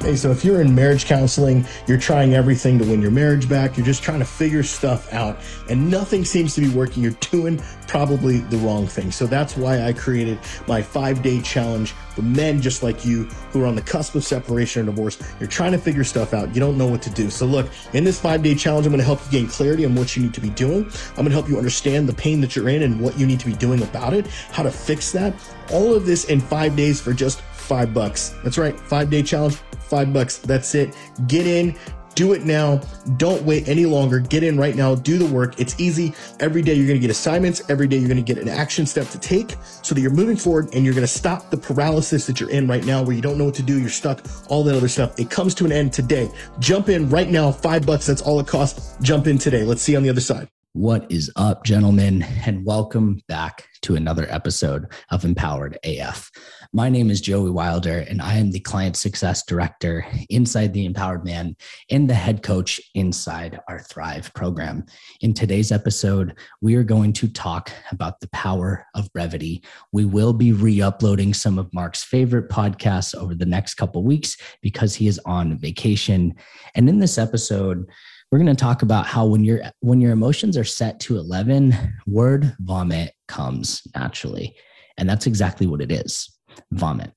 Hey, so if you're in marriage counseling, you're trying everything to win your marriage back, you're just trying to figure stuff out, and nothing seems to be working, you're doing probably the wrong thing. So that's why I created my five day challenge for men just like you who are on the cusp of separation or divorce. You're trying to figure stuff out, you don't know what to do. So, look, in this five day challenge, I'm gonna help you gain clarity on what you need to be doing. I'm gonna help you understand the pain that you're in and what you need to be doing about it, how to fix that. All of this in five days for just five bucks. That's right, five day challenge, five bucks. That's it. Get in, do it now. Don't wait any longer. Get in right now. Do the work. It's easy. Every day you're going to get assignments. Every day you're going to get an action step to take so that you're moving forward and you're going to stop the paralysis that you're in right now where you don't know what to do. You're stuck, all that other stuff. It comes to an end today. Jump in right now. Five bucks. That's all it costs. Jump in today. Let's see on the other side. What is up, gentlemen? And welcome back to another episode of Empowered AF. My name is Joey Wilder, and I am the Client Success Director inside the Empowered Man and the head coach inside our Thrive program. In today's episode, we are going to talk about the power of brevity. We will be re uploading some of Mark's favorite podcasts over the next couple weeks because he is on vacation. And in this episode, we're going to talk about how when your when your emotions are set to 11 word vomit comes naturally and that's exactly what it is vomit.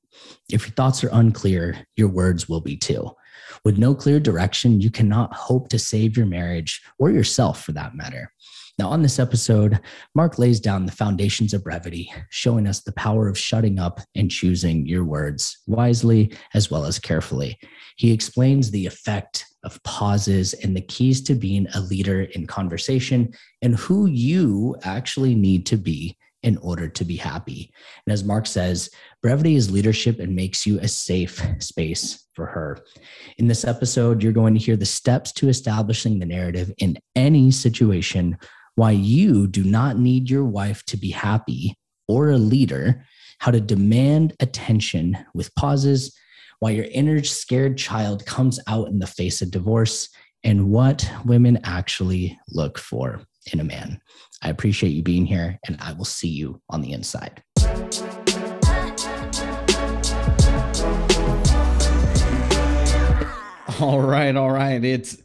If your thoughts are unclear, your words will be too. With no clear direction, you cannot hope to save your marriage or yourself for that matter. Now, on this episode, Mark lays down the foundations of brevity, showing us the power of shutting up and choosing your words wisely as well as carefully. He explains the effect of pauses and the keys to being a leader in conversation and who you actually need to be in order to be happy. And as Mark says, brevity is leadership and makes you a safe space for her. In this episode, you're going to hear the steps to establishing the narrative in any situation, why you do not need your wife to be happy or a leader, how to demand attention with pauses, why your inner scared child comes out in the face of divorce, and what women actually look for in a man. I appreciate you being here, and I will see you on the inside. All right, all right. It's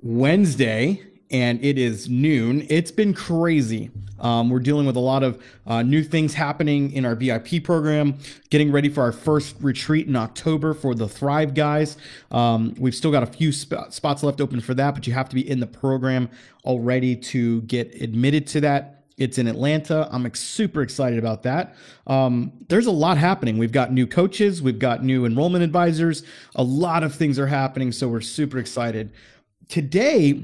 Wednesday and it is noon. It's been crazy. Um, we're dealing with a lot of uh, new things happening in our VIP program, getting ready for our first retreat in October for the Thrive guys. Um, we've still got a few sp- spots left open for that, but you have to be in the program already to get admitted to that. It's in Atlanta. I'm ex- super excited about that. Um, there's a lot happening. We've got new coaches, we've got new enrollment advisors. A lot of things are happening, so we're super excited. Today,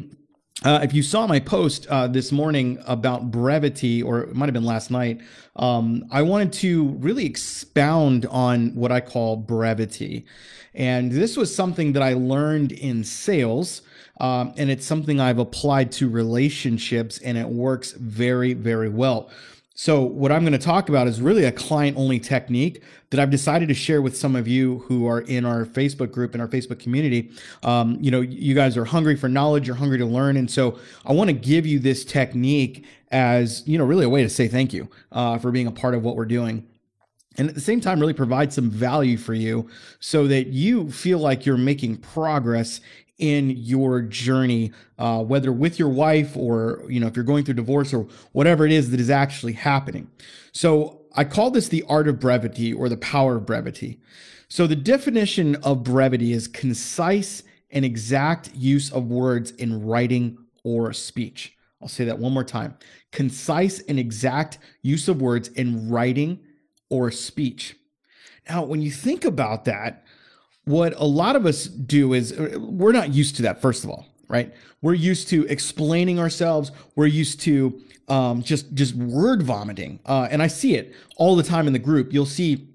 uh, if you saw my post uh, this morning about brevity, or it might have been last night, um, I wanted to really expound on what I call brevity. And this was something that I learned in sales. Um, and it's something I've applied to relationships, and it works very, very well. So, what I'm going to talk about is really a client only technique that I've decided to share with some of you who are in our Facebook group, in our Facebook community. Um, you know, you guys are hungry for knowledge, you're hungry to learn. And so, I want to give you this technique as, you know, really a way to say thank you uh, for being a part of what we're doing and at the same time really provide some value for you so that you feel like you're making progress in your journey, uh, whether with your wife or you know if you're going through divorce or whatever it is that is actually happening. So I call this the art of brevity or the power of brevity. So the definition of brevity is concise and exact use of words in writing or speech. I'll say that one more time. Concise and exact use of words in writing or speech. Now, when you think about that, what a lot of us do is uh, we're not used to that, first of all, right? We're used to explaining ourselves. We're used to um, just just word vomiting, uh, and I see it all the time in the group. You'll see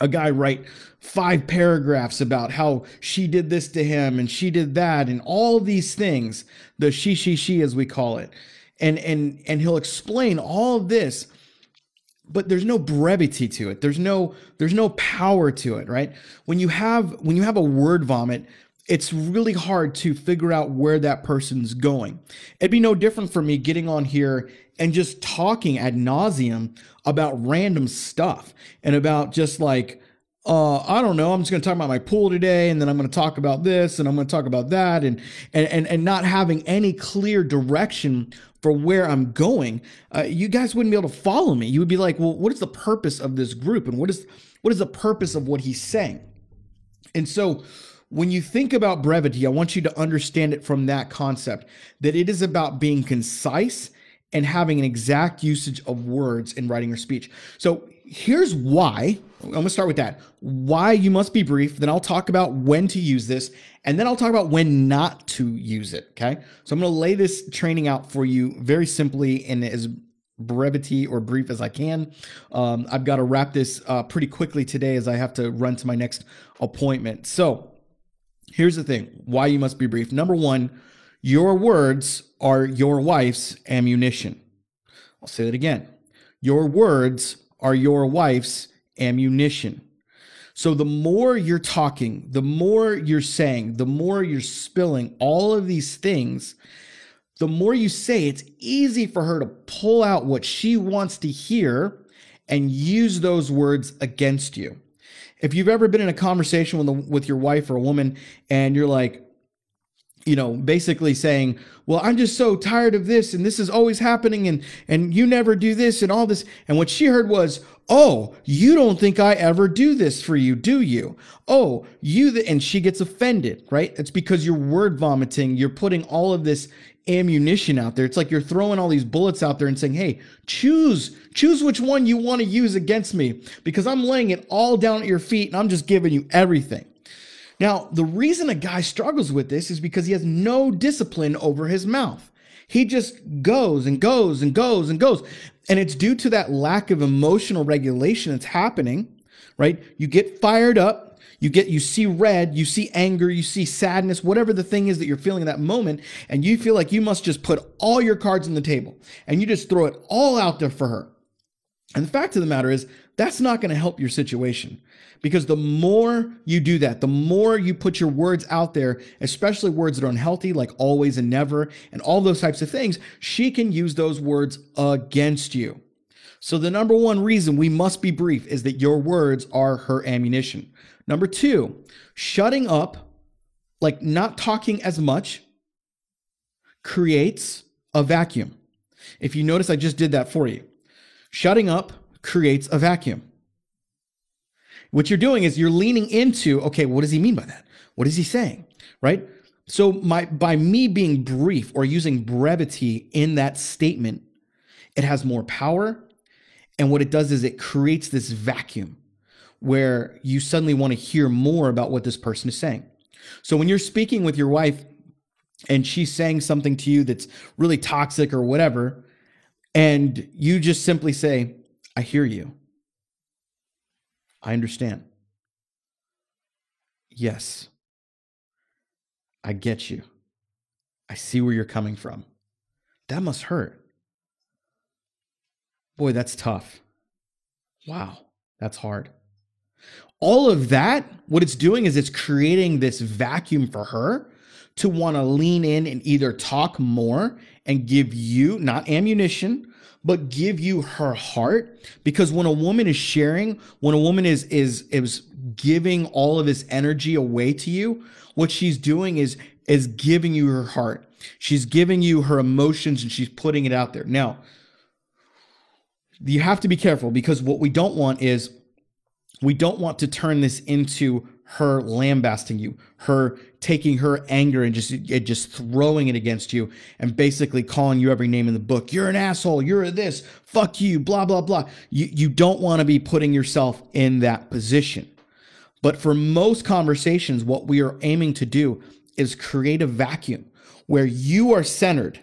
a guy write five paragraphs about how she did this to him and she did that and all these things the she she she as we call it and and and he'll explain all this but there's no brevity to it there's no there's no power to it right when you have when you have a word vomit it's really hard to figure out where that person's going it'd be no different for me getting on here and just talking ad nauseum about random stuff and about just like uh, I don't know. I'm just to talk about my pool today, and then I'm to talk about this, and I'm to talk about that, and and and and not having any clear direction for where I'm going. Uh, you guys wouldn't be able to follow me. You would be like, well, what is the purpose of this group, and what is what is the purpose of what he's saying? And so, when you think about brevity, I want you to understand it from that concept that it is about being concise and having an exact usage of words in writing or speech. So here's why. I'm to start with that. Why you must be brief. Then I'll talk about when to use this. And then I'll talk about when not to use it. Okay. So I'm going to lay this training out for you very simply in as brevity or brief as I can. Um, I've got to wrap this uh, pretty quickly today as I have to run to my next appointment. So here's the thing why you must be brief. Number one, your words are your wife's ammunition. I'll say that again. Your words are your wife's ammunition. So the more you're talking, the more you're saying, the more you're spilling all of these things, the more you say, it's easy for her to pull out what she wants to hear and use those words against you. If you've ever been in a conversation with, a, with your wife or a woman and you're like, you know, basically saying, "Well, I'm just so tired of this and this is always happening and and you never do this and all this." And what she heard was, "Oh, you don't think I ever do this for you, do you?" Oh, you th-, and she gets offended, right? It's because you're word vomiting, you're putting all of this ammunition out there. It's like you're throwing all these bullets out there and saying, "Hey, choose choose which one you want to use against me because I'm laying it all down at your feet and I'm just giving you everything." Now, the reason a guy struggles with this is because he has no discipline over his mouth. He just goes and goes and goes and goes. And it's due to that lack of emotional regulation that's happening, right? You get fired up, you get you see red, you see anger, you see sadness, whatever the thing is that you're feeling in that moment, and you feel like you must just put all your cards on the table and you just throw it all out there for her. And the fact of the matter is, that's not going to help your situation. Because the more you do that, the more you put your words out there, especially words that are unhealthy, like always and never, and all those types of things, she can use those words against you. So, the number one reason we must be brief is that your words are her ammunition. Number two, shutting up, like not talking as much, creates a vacuum. If you notice, I just did that for you. Shutting up creates a vacuum. What you're doing is you're leaning into, okay, what does he mean by that? What is he saying? Right? So my by me being brief or using brevity in that statement, it has more power. And what it does is it creates this vacuum where you suddenly want to hear more about what this person is saying. So when you're speaking with your wife and she's saying something to you that's really toxic or whatever, and you just simply say, I hear you. I understand. Yes. I get you. I see where you're coming from. That must hurt. Boy, that's tough. Wow, that's hard. All of that, what it's doing is it's creating this vacuum for her to want to lean in and either talk more and give you not ammunition, but give you her heart. Because when a woman is sharing when a woman is is is giving all of this energy away to you what she's doing is is giving you her heart. She's giving you her emotions and she's putting it out there. Now you have to be careful because what we don't want is we don't want to turn this into her lambasting you, her taking her anger and just just throwing it against you and basically calling you every name in the book. You're an asshole, you're this, fuck you, blah blah blah. You you don't want to be putting yourself in that position. But for most conversations what we are aiming to do is create a vacuum where you are centered,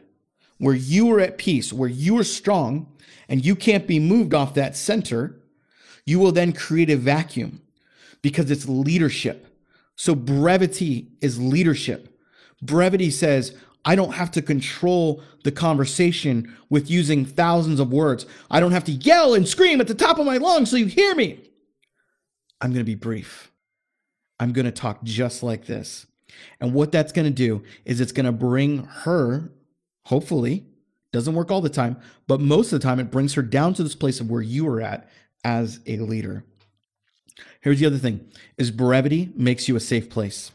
where you are at peace, where you are strong and you can't be moved off that center you will then create a vacuum because it's leadership. So brevity is leadership. Brevity says, I don't have to control the conversation with using thousands of words. I don't have to yell and scream at the top of my lungs so you hear me. I'm going to be brief. I'm going to talk just like this. And what that's going to do is it's going to bring her, hopefully, doesn't work all the time, but most of the time it brings her down to this place of where you are at as a leader. Here's the other thing is brevity makes you a safe place.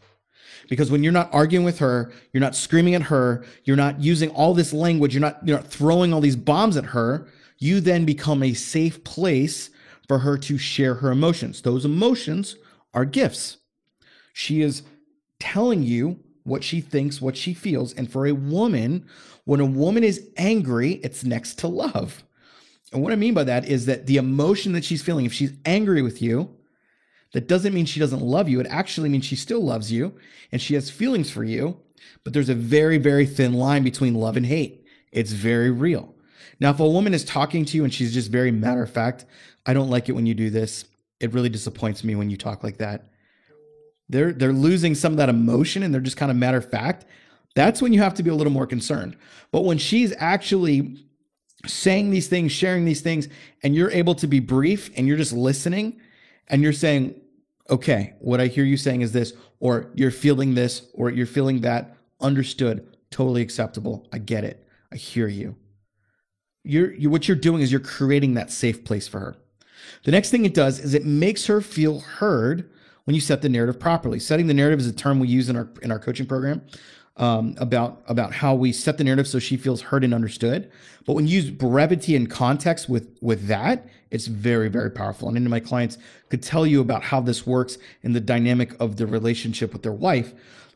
Because when you're not arguing with her, you're not screaming at her, you're not using all this language, you're not you're not throwing all these bombs at her, you then become a safe place for her to share her emotions. Those emotions are gifts. She is telling you what she thinks, what she feels. And for a woman, when a woman is angry, it's next to love. And what I mean by that is that the emotion that she's feeling, if she's angry with you, that doesn't mean she doesn't love you. It actually means she still loves you and she has feelings for you. But there's a very, very thin line between love and hate. It's very real. Now, if a woman is talking to you and she's just very matter of fact, I don't like it when you do this. It really disappoints me when you talk like that. They're they're losing some of that emotion and they're just kind of matter of fact. That's when you have to be a little more concerned. But when she's actually saying these things, sharing these things, and you're able to be brief and you're just listening and you're saying, okay, what I hear you saying is this, or you're feeling this, or you're feeling that, understood, totally acceptable. I get it. I hear you. You're, you what you're doing is you're creating that safe place for her. The next thing it does is it makes her feel heard when you set the narrative properly. Setting the narrative is a term we use in our in our coaching program um, about about how we set the narrative so she feels heard and understood. But when you use brevity and context with with that, it's very very powerful. And any of my clients could tell you about how this works in the dynamic of the relationship with their wife.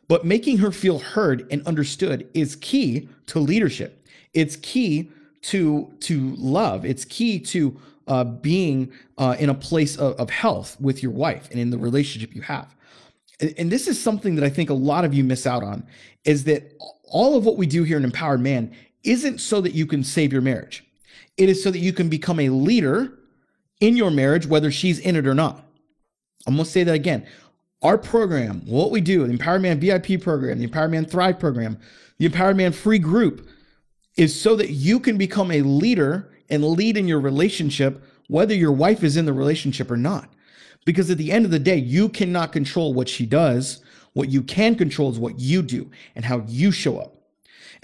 But making her feel heard and understood is key to leadership. It's key to to love. It's key to uh, being uh, in a place of, of health with your wife and in the relationship you have and this is something that I think a lot of you miss out on is that all of what we do here in Empowered Man isn't so that you can save your marriage. It is so that you can become a leader in your marriage, whether she's in it or not. I'm to say that again. Our program, what we do, the Empowered Man VIP program, the Empowered Man Thrive program, the Empowered Man free group, is so that you can become a leader and lead in your relationship, whether your wife is in the relationship or not. Because at the end of the day, you cannot control what she does. What you can control is what you do and how you show up.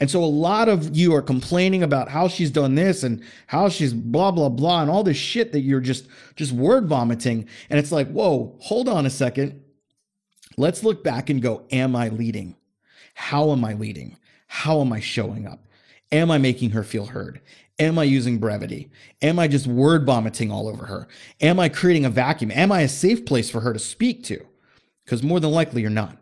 And so a lot of you are complaining about how she's done this and how she's blah blah blah and all this shit that you're just just word vomiting and it's like, "Whoa, hold on a second. Let's look back and go, am I leading? How am I leading? How am I showing up? Am I making her feel heard? Am I using brevity? Am I just word vomiting all over her? Am I creating a vacuum? Am I a safe place for her to speak to? Because more than likely you're not.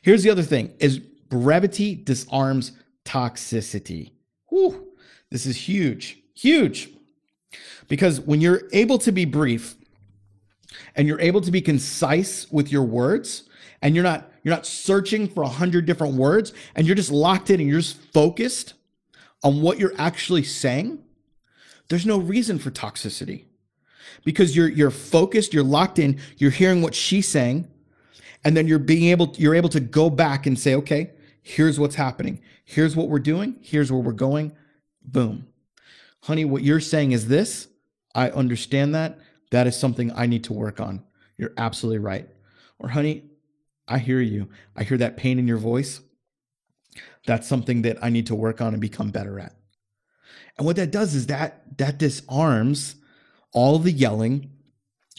Here's the other thing is brevity disarms toxicity. Whew, this is huge, huge. Because when you're able to be brief and you're able to be concise with your words and you're not you're not searching for a hundred different words and you're just locked in and you're just focused on what you're actually saying, there's no reason for toxicity because you're you're focused, you're locked in, you're hearing what she's saying, and then you're being able you're able to go back and say, okay, here's what's happening, here's what we're doing, here's where we're going. Boom, honey, what you're saying is this. I understand that. That is something I need to work on. You're absolutely right. Or, honey, I hear you. I hear that pain in your voice that's something that I need to work on and become better at. And what that does is that that disarms all the yelling,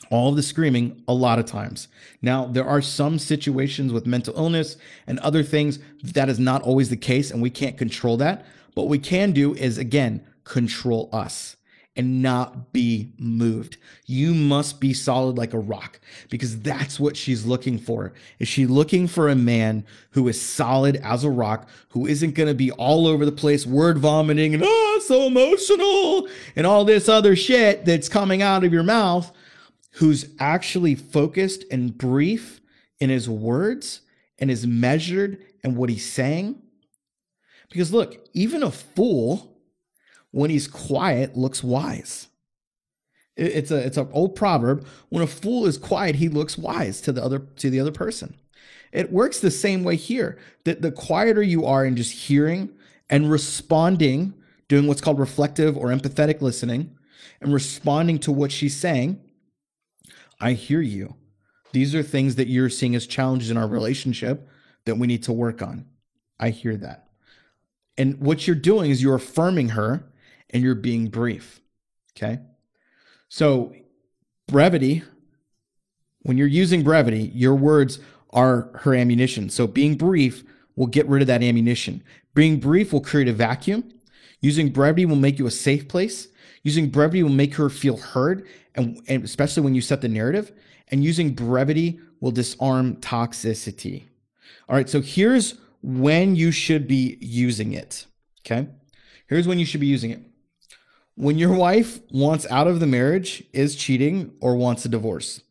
all the screaming a lot of times. Now, there are some situations with mental illness and other things that is not always the case and we can't control that. But what we can do is again, control us and not be moved. You must be solid like a rock because that's what she's looking for. Is she looking for a man who is solid as a rock, who isn't going to be all over the place, word vomiting and oh, so emotional and all this other shit that's coming out of your mouth, who's actually focused and brief in his words and is measured in what he's saying? Because look, even a fool when he's quiet, looks wise. It's a it's an old proverb. When a fool is quiet, he looks wise to the other to the other person. It works the same way here. That the quieter you are in just hearing and responding, doing what's called reflective or empathetic listening, and responding to what she's saying, I hear you. These are things that you're seeing as challenges in our relationship that we need to work on. I hear that. And what you're doing is you're affirming her and you're being brief. Okay. So, brevity, when you're using brevity, your words are her ammunition. So, being brief will get rid of that ammunition. Being brief will create a vacuum. Using brevity will make you a safe place. Using brevity will make her feel heard, and, and especially when you set the narrative. And using brevity will disarm toxicity. All right, so here's when you should be using it. Okay, here's when you should be using it when your wife wants out of the marriage, is cheating, or wants a divorce.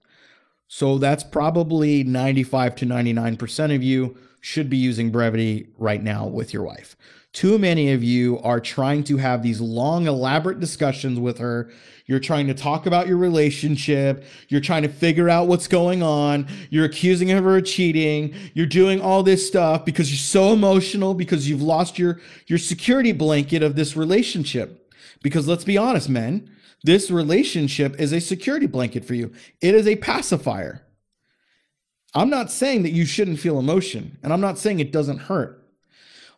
So that's probably 95 to 99% of you should be using brevity right now with your wife. Too many of you are trying to have these long, elaborate discussions with her. You're trying to talk about your relationship. You're trying to figure out what's going on. You're accusing her of cheating. You're doing all this stuff because you're so emotional because you've lost your, your security blanket of this relationship. Because let's be honest, men, this relationship is a security blanket for you, it is a pacifier. I'm not saying that you shouldn't feel emotion, and I'm not saying it doesn't hurt.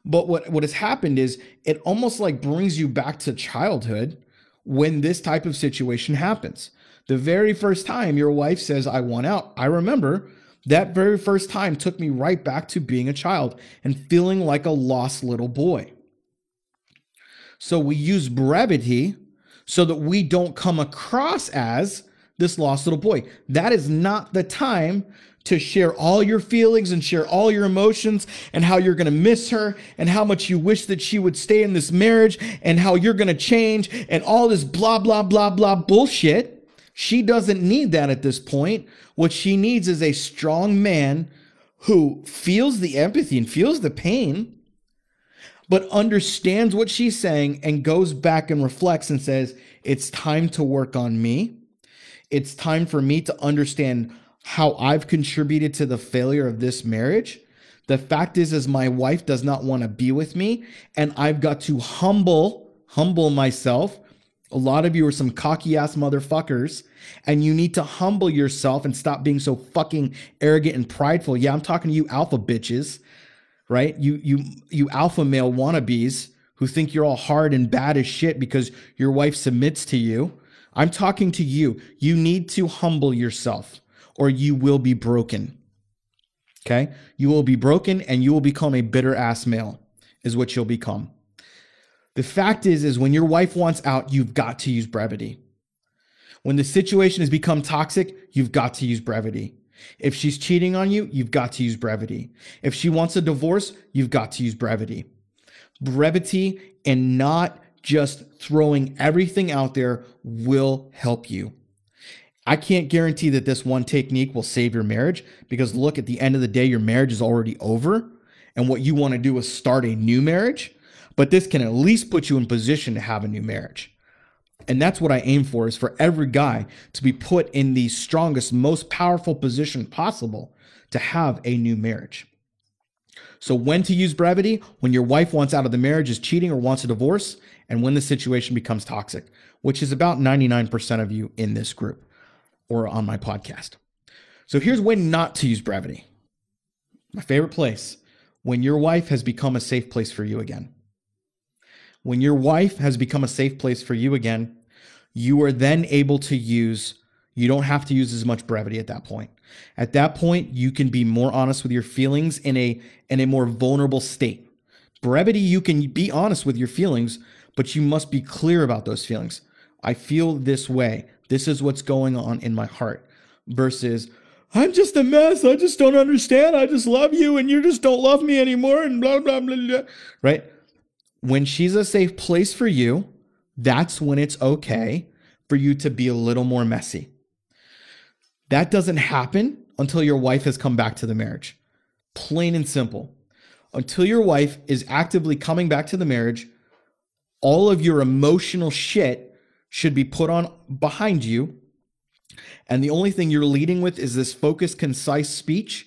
But what, what has happened is it almost like brings you back to childhood when this type of situation happens. The very first time your wife says, I want out, I remember that very first time took me right back to being a child and feeling like a lost little boy. So we use brevity so that we don't come across as this lost little boy. That is not the time to share all your feelings and share all your emotions and how you're going to miss her and how much you wish that she would stay in this marriage and how you're going to change and all this blah, blah, blah, blah bullshit. She doesn't need that at this point. What she needs is a strong man who feels the empathy and feels the pain but understands what she's saying and goes back and reflects and says, It's time to work on me. It's time for me to understand how I've contributed to the failure of this marriage. The fact is, is my wife does not want to be with me, and I've got to humble, humble myself. A lot of you are some cocky ass motherfuckers, and you need to humble yourself and stop being so fucking arrogant and prideful. Yeah, I'm talking to you alpha bitches right? You you you alpha male wannabes who think you're all hard and bad as shit because your wife submits to you. I'm talking to you. You need to humble yourself or you will be broken. Okay? You will be broken and you will become a bitter ass male is what you'll become. The fact is is when your wife wants out, you've got to use brevity. When the situation has become toxic, you've got to use brevity. If she's cheating on you, you've got to use brevity. If she wants a divorce, you've got to use brevity. Brevity and not just throwing everything out there will help you. I can't guarantee that this one technique will save your marriage because look, at the end of the day, your marriage is already over. And what you want to do is start a new marriage. But this can at least put you in position to have a new marriage. And that's what I aim for is for every guy to be put in the strongest, most powerful position possible to have a new marriage. So when to use brevity? When your wife wants out of the marriage, is cheating or wants a divorce, and when the situation becomes toxic, which is about 99% of you in this group or on my podcast. So here's when not to use brevity. My favorite place, when your wife has become a safe place for you again. When your wife has become a safe place for you again, you are then able to use, you don't have to use as much brevity at that point. At that point, you can be more honest with your feelings in a in a more vulnerable state. Brevity, you can be honest with your feelings, but you must be clear about those feelings. I feel this way. This is what's going on in my heart. Versus, I'm just a mess. I just don't understand. I just love you and you just don't love me anymore and blah, blah, blah, blah. Right? When she's a safe place for you, that's when it's okay for you to be a little more messy. That doesn't happen until your wife has come back to the marriage. Plain and simple. Until your wife is actively coming back to the marriage, all of your emotional shit should be put on behind you. And the only thing you're leading with is this focused, concise speech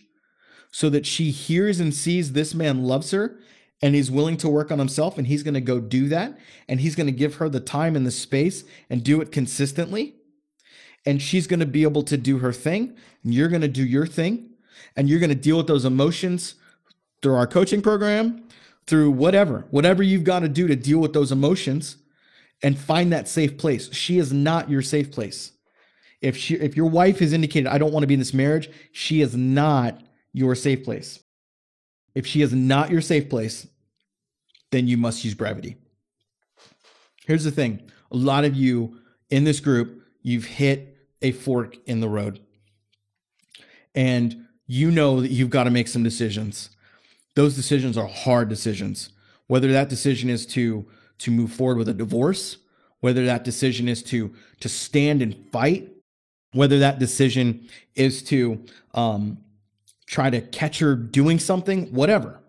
so that she hears and sees this man loves her and he's willing to work on himself and he's going to go do that. And he's going to give her the time and the space and do it consistently. And she's going to be able to do her thing and you're going to do your thing. And you're going to deal with those emotions through our coaching program through whatever whatever you've got to do to deal with those emotions and find that safe place. She is not your safe place. If she if your wife has indicated i don't want to be in this marriage she is not your safe place. If she is not your safe place then you must use brevity here's the thing. A lot of you in this group you've hit a fork in the road. And you know that you've got to make some decisions. Those decisions are hard decisions. Whether that decision is to to move forward with a divorce whether that decision is to to stand and fight whether that decision is to um, try to catch her doing something whatever.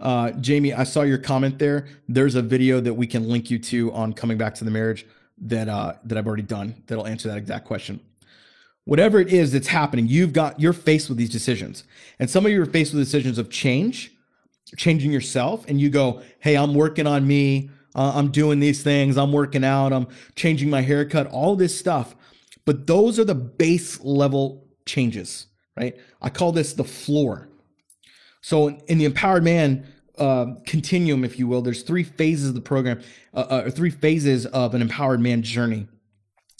Uh, jamie i saw your comment there. There's a video that we can link you to on coming back to the marriage that uh, that i've already done that'll answer that exact question. Whatever it is that's happening you've got you're faced with these decisions. And some of you are faced with decisions of change changing yourself and you go hey i'm working on me. Uh, i'm doing these things. I'm working out. I'm changing my haircut all this stuff. But those are the base level changes right? I call this the floor. So in the empowered man uh, continuum if you will there's three phases of the program uh, uh, or three phases of an empowered man journey.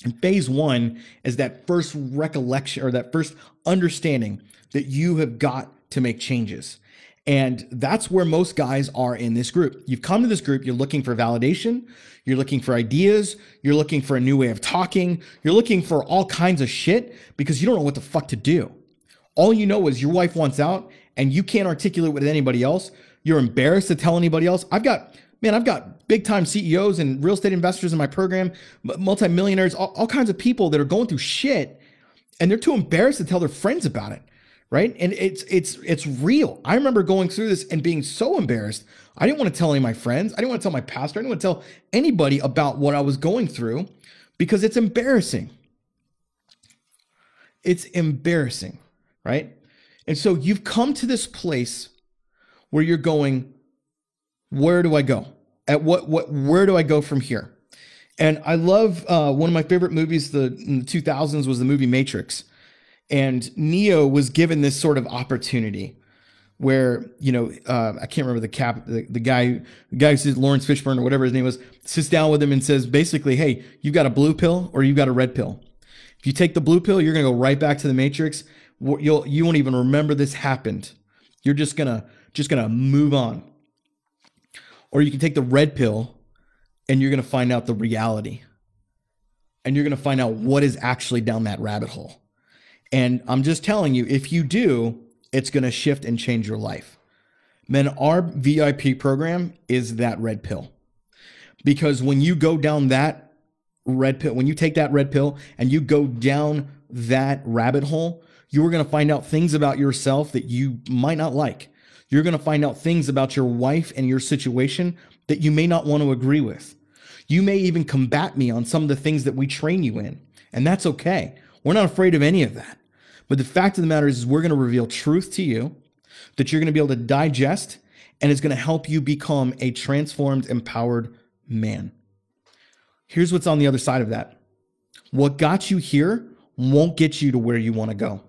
And phase one is that first recollection or that first understanding that you have got to make changes. And that's where most guys are in this group. You've come to this group, you're looking for validation, you're looking for ideas, you're looking for a new way of talking, you're looking for all kinds of shit because you don't know what the fuck to do. All you know is your wife wants out and you can't articulate with anybody else. You're embarrassed to tell anybody else. I've got man, I've got big time CEOs and real estate investors in my program, multimillionaires, all, all kinds of people that are going through shit and they're too embarrassed to tell their friends about it. Right. And it's it's it's real. I remember going through this and being so embarrassed. I didn't want to tell any of my friends. I didn't want to tell my pastor. I didn't want to tell anybody about what I was going through because it's embarrassing. It's embarrassing, right? And so you've come to this place where you're going, where do I go? At what what where do I go from here? And I love uh, one of my favorite movies. The in the 2000s was the movie Matrix, and Neo was given this sort of opportunity where you know uh, I can't remember the cap the, the guy the guy who says Laurence Fishburne or whatever his name was sits down with him and says basically, hey, you've got a blue pill or you've got a red pill. If you take the blue pill, you're gonna go right back to the Matrix. You'll you won't even remember this happened. You're just gonna just gonna move on. Or you can take the red pill and you're going to find out the reality. And you're going to find out what is actually down that rabbit hole. And I'm just telling you, if you do, it's going to shift and change your life. Man, our VIP program is that red pill. Because when you go down that red pill, when you take that red pill and you go down that rabbit hole, you are going to find out things about yourself that you might not like. You're going to find out things about your wife and your situation that you may not want to agree with. You may even combat me on some of the things that we train you in, and that's okay. We're not afraid of any of that. But the fact of the matter is, is we're going to reveal truth to you that you're going to be able to digest, and it's going to help you become a transformed, empowered man. Here's what's on the other side of that what got you here won't get you to where you want to go.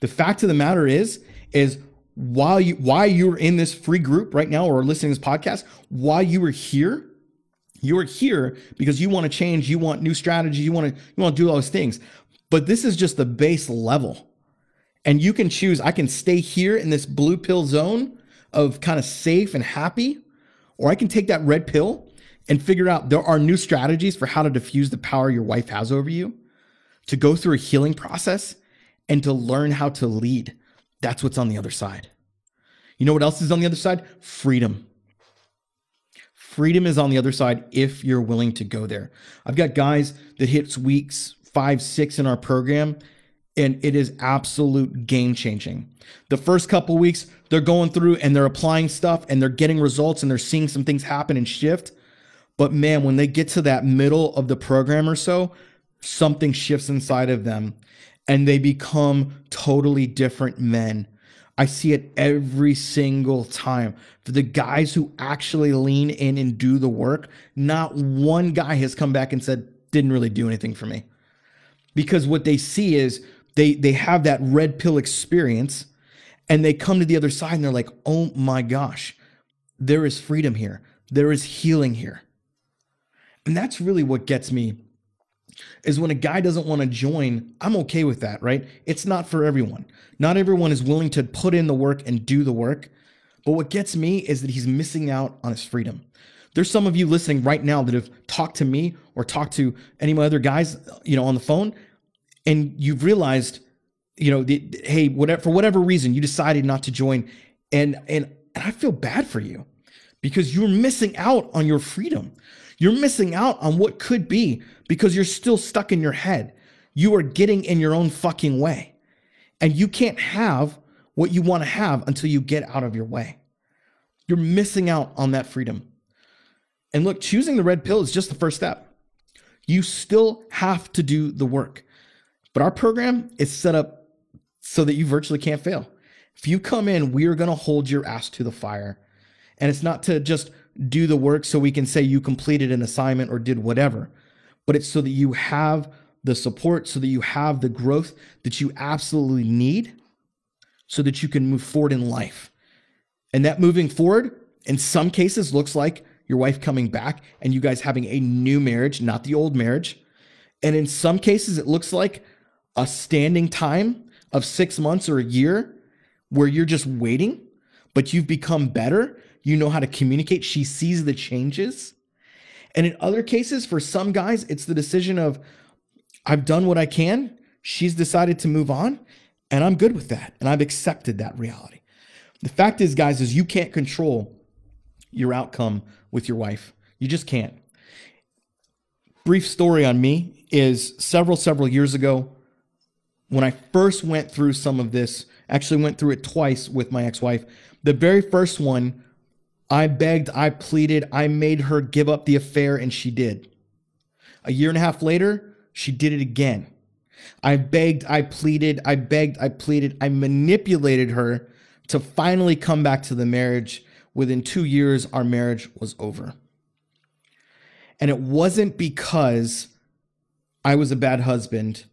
The fact of the matter is, is while you why you're in this free group right now or listening to this podcast, why you were here, you are here because you want to change, you want new strategies, you want to you want to do all those things. But this is just the base level. And you can choose I can stay here in this blue pill zone of kind of safe and happy, or I can take that red pill and figure out there are new strategies for how to diffuse the power your wife has over you, to go through a healing process and to learn how to lead that's what's on the other side. You know what else is on the other side? Freedom. Freedom is on the other side if you're willing to go there. I've got guys that hits weeks five, six in our program, and it is absolute game changing. The first couple weeks, they're going through and they're applying stuff and they're getting results and they're seeing some things happen and shift. But man, when they get to that middle of the program or so, something shifts inside of them and they become totally different men. I see it every single time. For the guys who actually lean in and do the work, not one guy has come back and said, didn't really do anything for me. Because what they see is they they have that red pill experience and they come to the other side and they're like, "Oh my gosh, there is freedom here. There is healing here." And that's really what gets me is when a guy doesn't want to join, I'm okay with that, right? It's not for everyone. Not everyone is willing to put in the work and do the work. But what gets me is that he's missing out on his freedom. There's some of you listening right now that have talked to me or talked to any of my other guys, you know, on the phone, and you've realized, you know, hey, whatever for whatever reason you decided not to join, and and and I feel bad for you because you're missing out on your freedom. You're missing out on what could be because you're still stuck in your head. You are getting in your own fucking way. And you can't have what you want to have until you get out of your way. You're missing out on that freedom. And look, choosing the red pill is just the first step. You still have to do the work. But our program is set up so that you virtually can't fail. If you come in, we are going to hold your ass to the fire. And it's not to just do the work so we can say you completed an assignment or did whatever, but it's so that you have the support, so that you have the growth that you absolutely need so that you can move forward in life. And that moving forward, in some cases, looks like your wife coming back and you guys having a new marriage, not the old marriage. And in some cases, it looks like a standing time of six months or a year where you're just waiting, but you've become better you know how to communicate. She sees the changes. And in other cases, for some guys, it's the decision of, I've done what I can. She's decided to move on, and I'm good with that. And I've accepted that reality. The fact is, guys, is you can't control your outcome with your wife. You just can't. Brief story on me is several, several years ago, when I first went through some of this, actually went through it twice with my ex wife. The very first one, I begged, I pleaded, I made her give up the affair, and she did. A year and a half later, she did it again. I begged, I pleaded, I begged, I pleaded, I manipulated her to finally come back to the marriage. Within two years, our marriage was over. And it wasn't because I was a bad husband.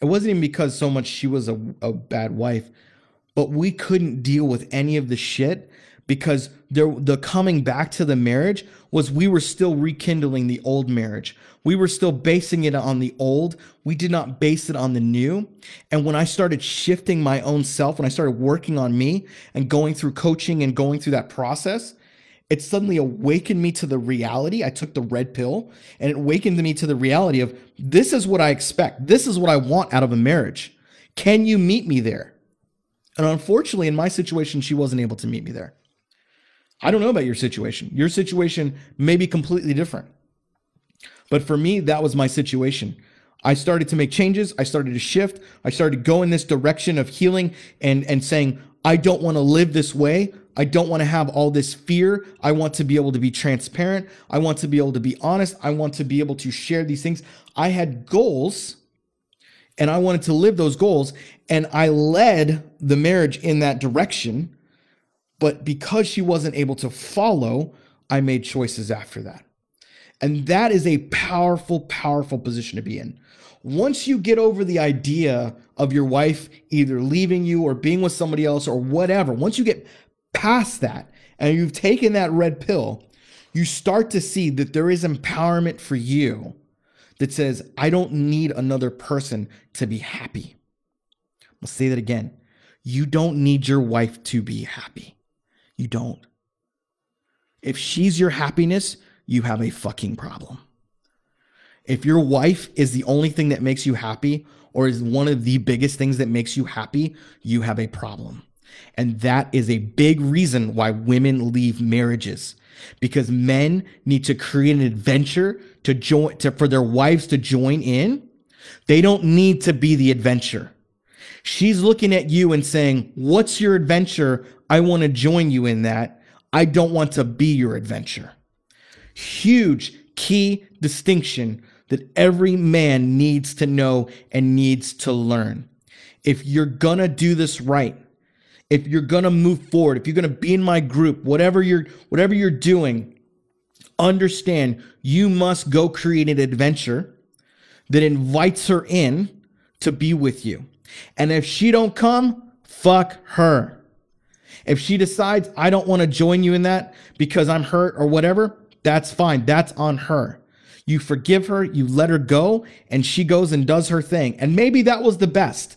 It wasn't even because so much she was a, a bad wife, but we couldn't deal with any of the shit because there, the coming back to the marriage was we were still rekindling the old marriage. We were still basing it on the old. We did not base it on the new. And when I started shifting my own self, when I started working on me and going through coaching and going through that process, it suddenly awakened me to the reality. I took the red pill and it awakened me to the reality of this is what I expect. This is what I want out of a marriage. Can you meet me there? And unfortunately, in my situation, she wasn't able to meet me there. I don't know about your situation. Your situation may be completely different. But for me, that was my situation. I started to make changes. I started to shift. I started to go in this direction of healing and, and saying, I don't want to live this way. I don't want to have all this fear. I want to be able to be transparent. I want to be able to be honest. I want to be able to share these things. I had goals and I wanted to live those goals. And I led the marriage in that direction. But because she wasn't able to follow, I made choices after that. And that is a powerful, powerful position to be in. Once you get over the idea of your wife either leaving you or being with somebody else or whatever, once you get past that and you've taken that red pill, you start to see that there is empowerment for you that says, I don't need another person to be happy. I'll say that again. You don't need your wife to be happy. You don't. If she's your happiness, you have a fucking problem. If your wife is the only thing that makes you happy or is one of the biggest things that makes you happy, you have a problem. And that is a big reason why women leave marriages because men need to create an adventure to join to, for their wives to join in. They don't need to be the adventure. She's looking at you and saying, What's your adventure? I want to join you in that. I don't want to be your adventure. Huge key distinction that every man needs to know and needs to learn. If you're gonna do this right, if you're gonna move forward, if you're gonna be in my group, whatever you're whatever you're doing, understand you must go create an adventure that invites her in to be with you. And if she don't come, fuck her. If she decides I don't want to join you in that because I'm hurt or whatever, that's fine. That's on her. You forgive her, you let her go, and she goes and does her thing. And maybe that was the best.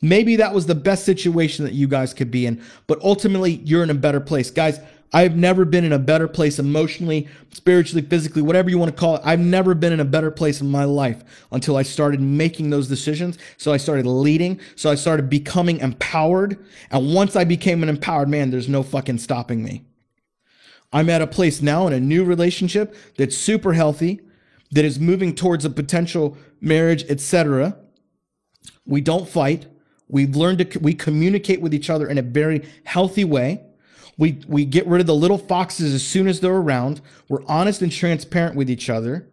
Maybe that was the best situation that you guys could be in, but ultimately you're in a better place. Guys, I've never been in a better place emotionally, spiritually, physically, whatever you want to call it. I've never been in a better place in my life until I started making those decisions. So I started leading. So I started becoming empowered. And once I became an empowered man, there's no fucking stopping me. I'm at a place now in a new relationship that's super healthy, that is moving towards a potential marriage, etc. We don't fight. We've learned to we communicate with each other in a very healthy way. We we get rid of the little foxes as soon as they're around. We're honest and transparent with each other.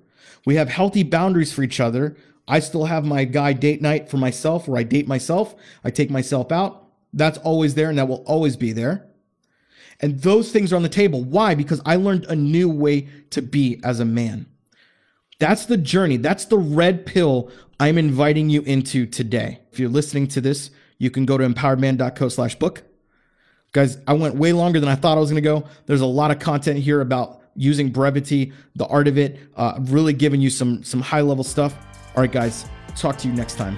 We have healthy boundaries for each other. I still have my guy date night for myself where I date myself. I take myself out. That's always there and that will always be there. And those things are on the table. Why? Because I learned a new way to be as a man. That's the journey. That's the red pill I'm inviting you into today. If you're listening to this, you can go to empoweredman.co slash book Guys, I went way longer than I thought I was going to go. There's a lot of content here about using brevity, the art of it, uh, really giving you some some high level stuff. All right, guys, talk to you next time.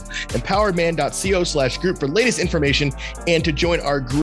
empoweredman.co slash group for latest information and to join our group